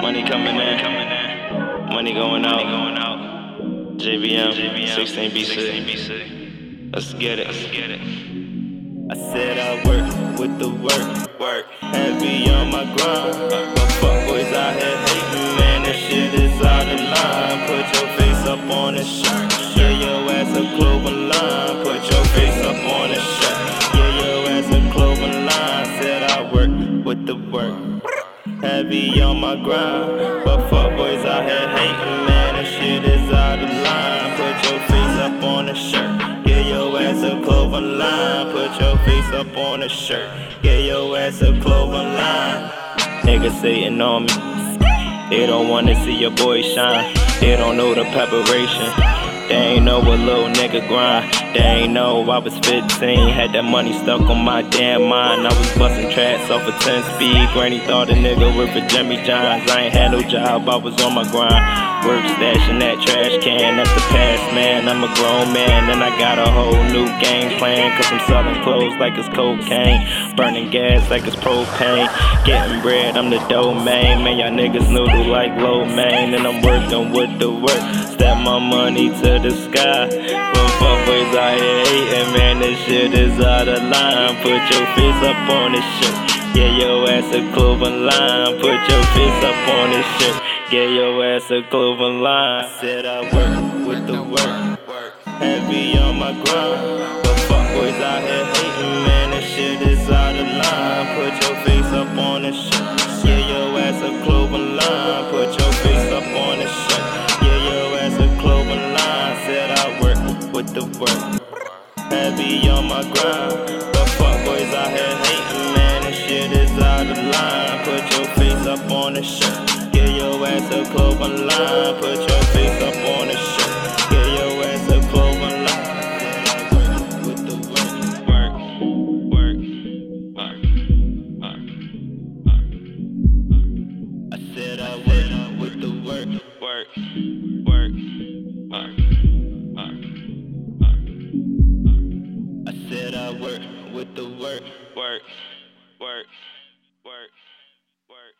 Money coming in. Money going out, out. JVM, 16 BC. Let's get it, let's get it. I said I work with the work, work. Heavy on my grind. But fuck boys out here hating, man. This shit is out of line. Put your face up on the shirt. Yeah, your ass a clover line. Put your face up on the shirt. Yeah, your ass a clover line. Said I work with the work. Heavy on my grind. But fuck boys out here hating, man. This shit is out of line. Put your face up on the shirt. Get your ass a clover line. Put your face up on the shirt. Get your ass a clover line. Niggas sitting on me. They don't wanna see your boy shine. They don't know the preparation. They ain't know a little nigga grind. They ain't know I was 15. Had that money stuck on my damn mind. I was busting tracks off a 10 speed. Granny thought a nigga worked for Jimmy Johns. I ain't had no job, I was on my grind. Work stashing that trash can, that's the past, man. I'm a grown man, and I got a whole new game plan. Cause I'm selling clothes like it's cocaine. Burning gas like it's propane. Getting bread, I'm the domain. Man, y'all niggas noodle like lo mein. And I'm working with the work. Step my money to the sky. When fuckboys out here hating, man, this shit is out of line. Put your face up on this shit. Yeah, your ass a clover line. Put your face up on this shit. Get your ass a clover line. Said I work with the work. Heavy on my grind. Work. Heavy on my grind. But fuckboys out here hating, man. This shit is out of line. Put your face up on the. Get your ass a clover line. Put your face up on the. Get your ass a clover line. With the work, work, work, work, work, work. I said I work with the work, work, work, work, work, with the work, work, work, work, work.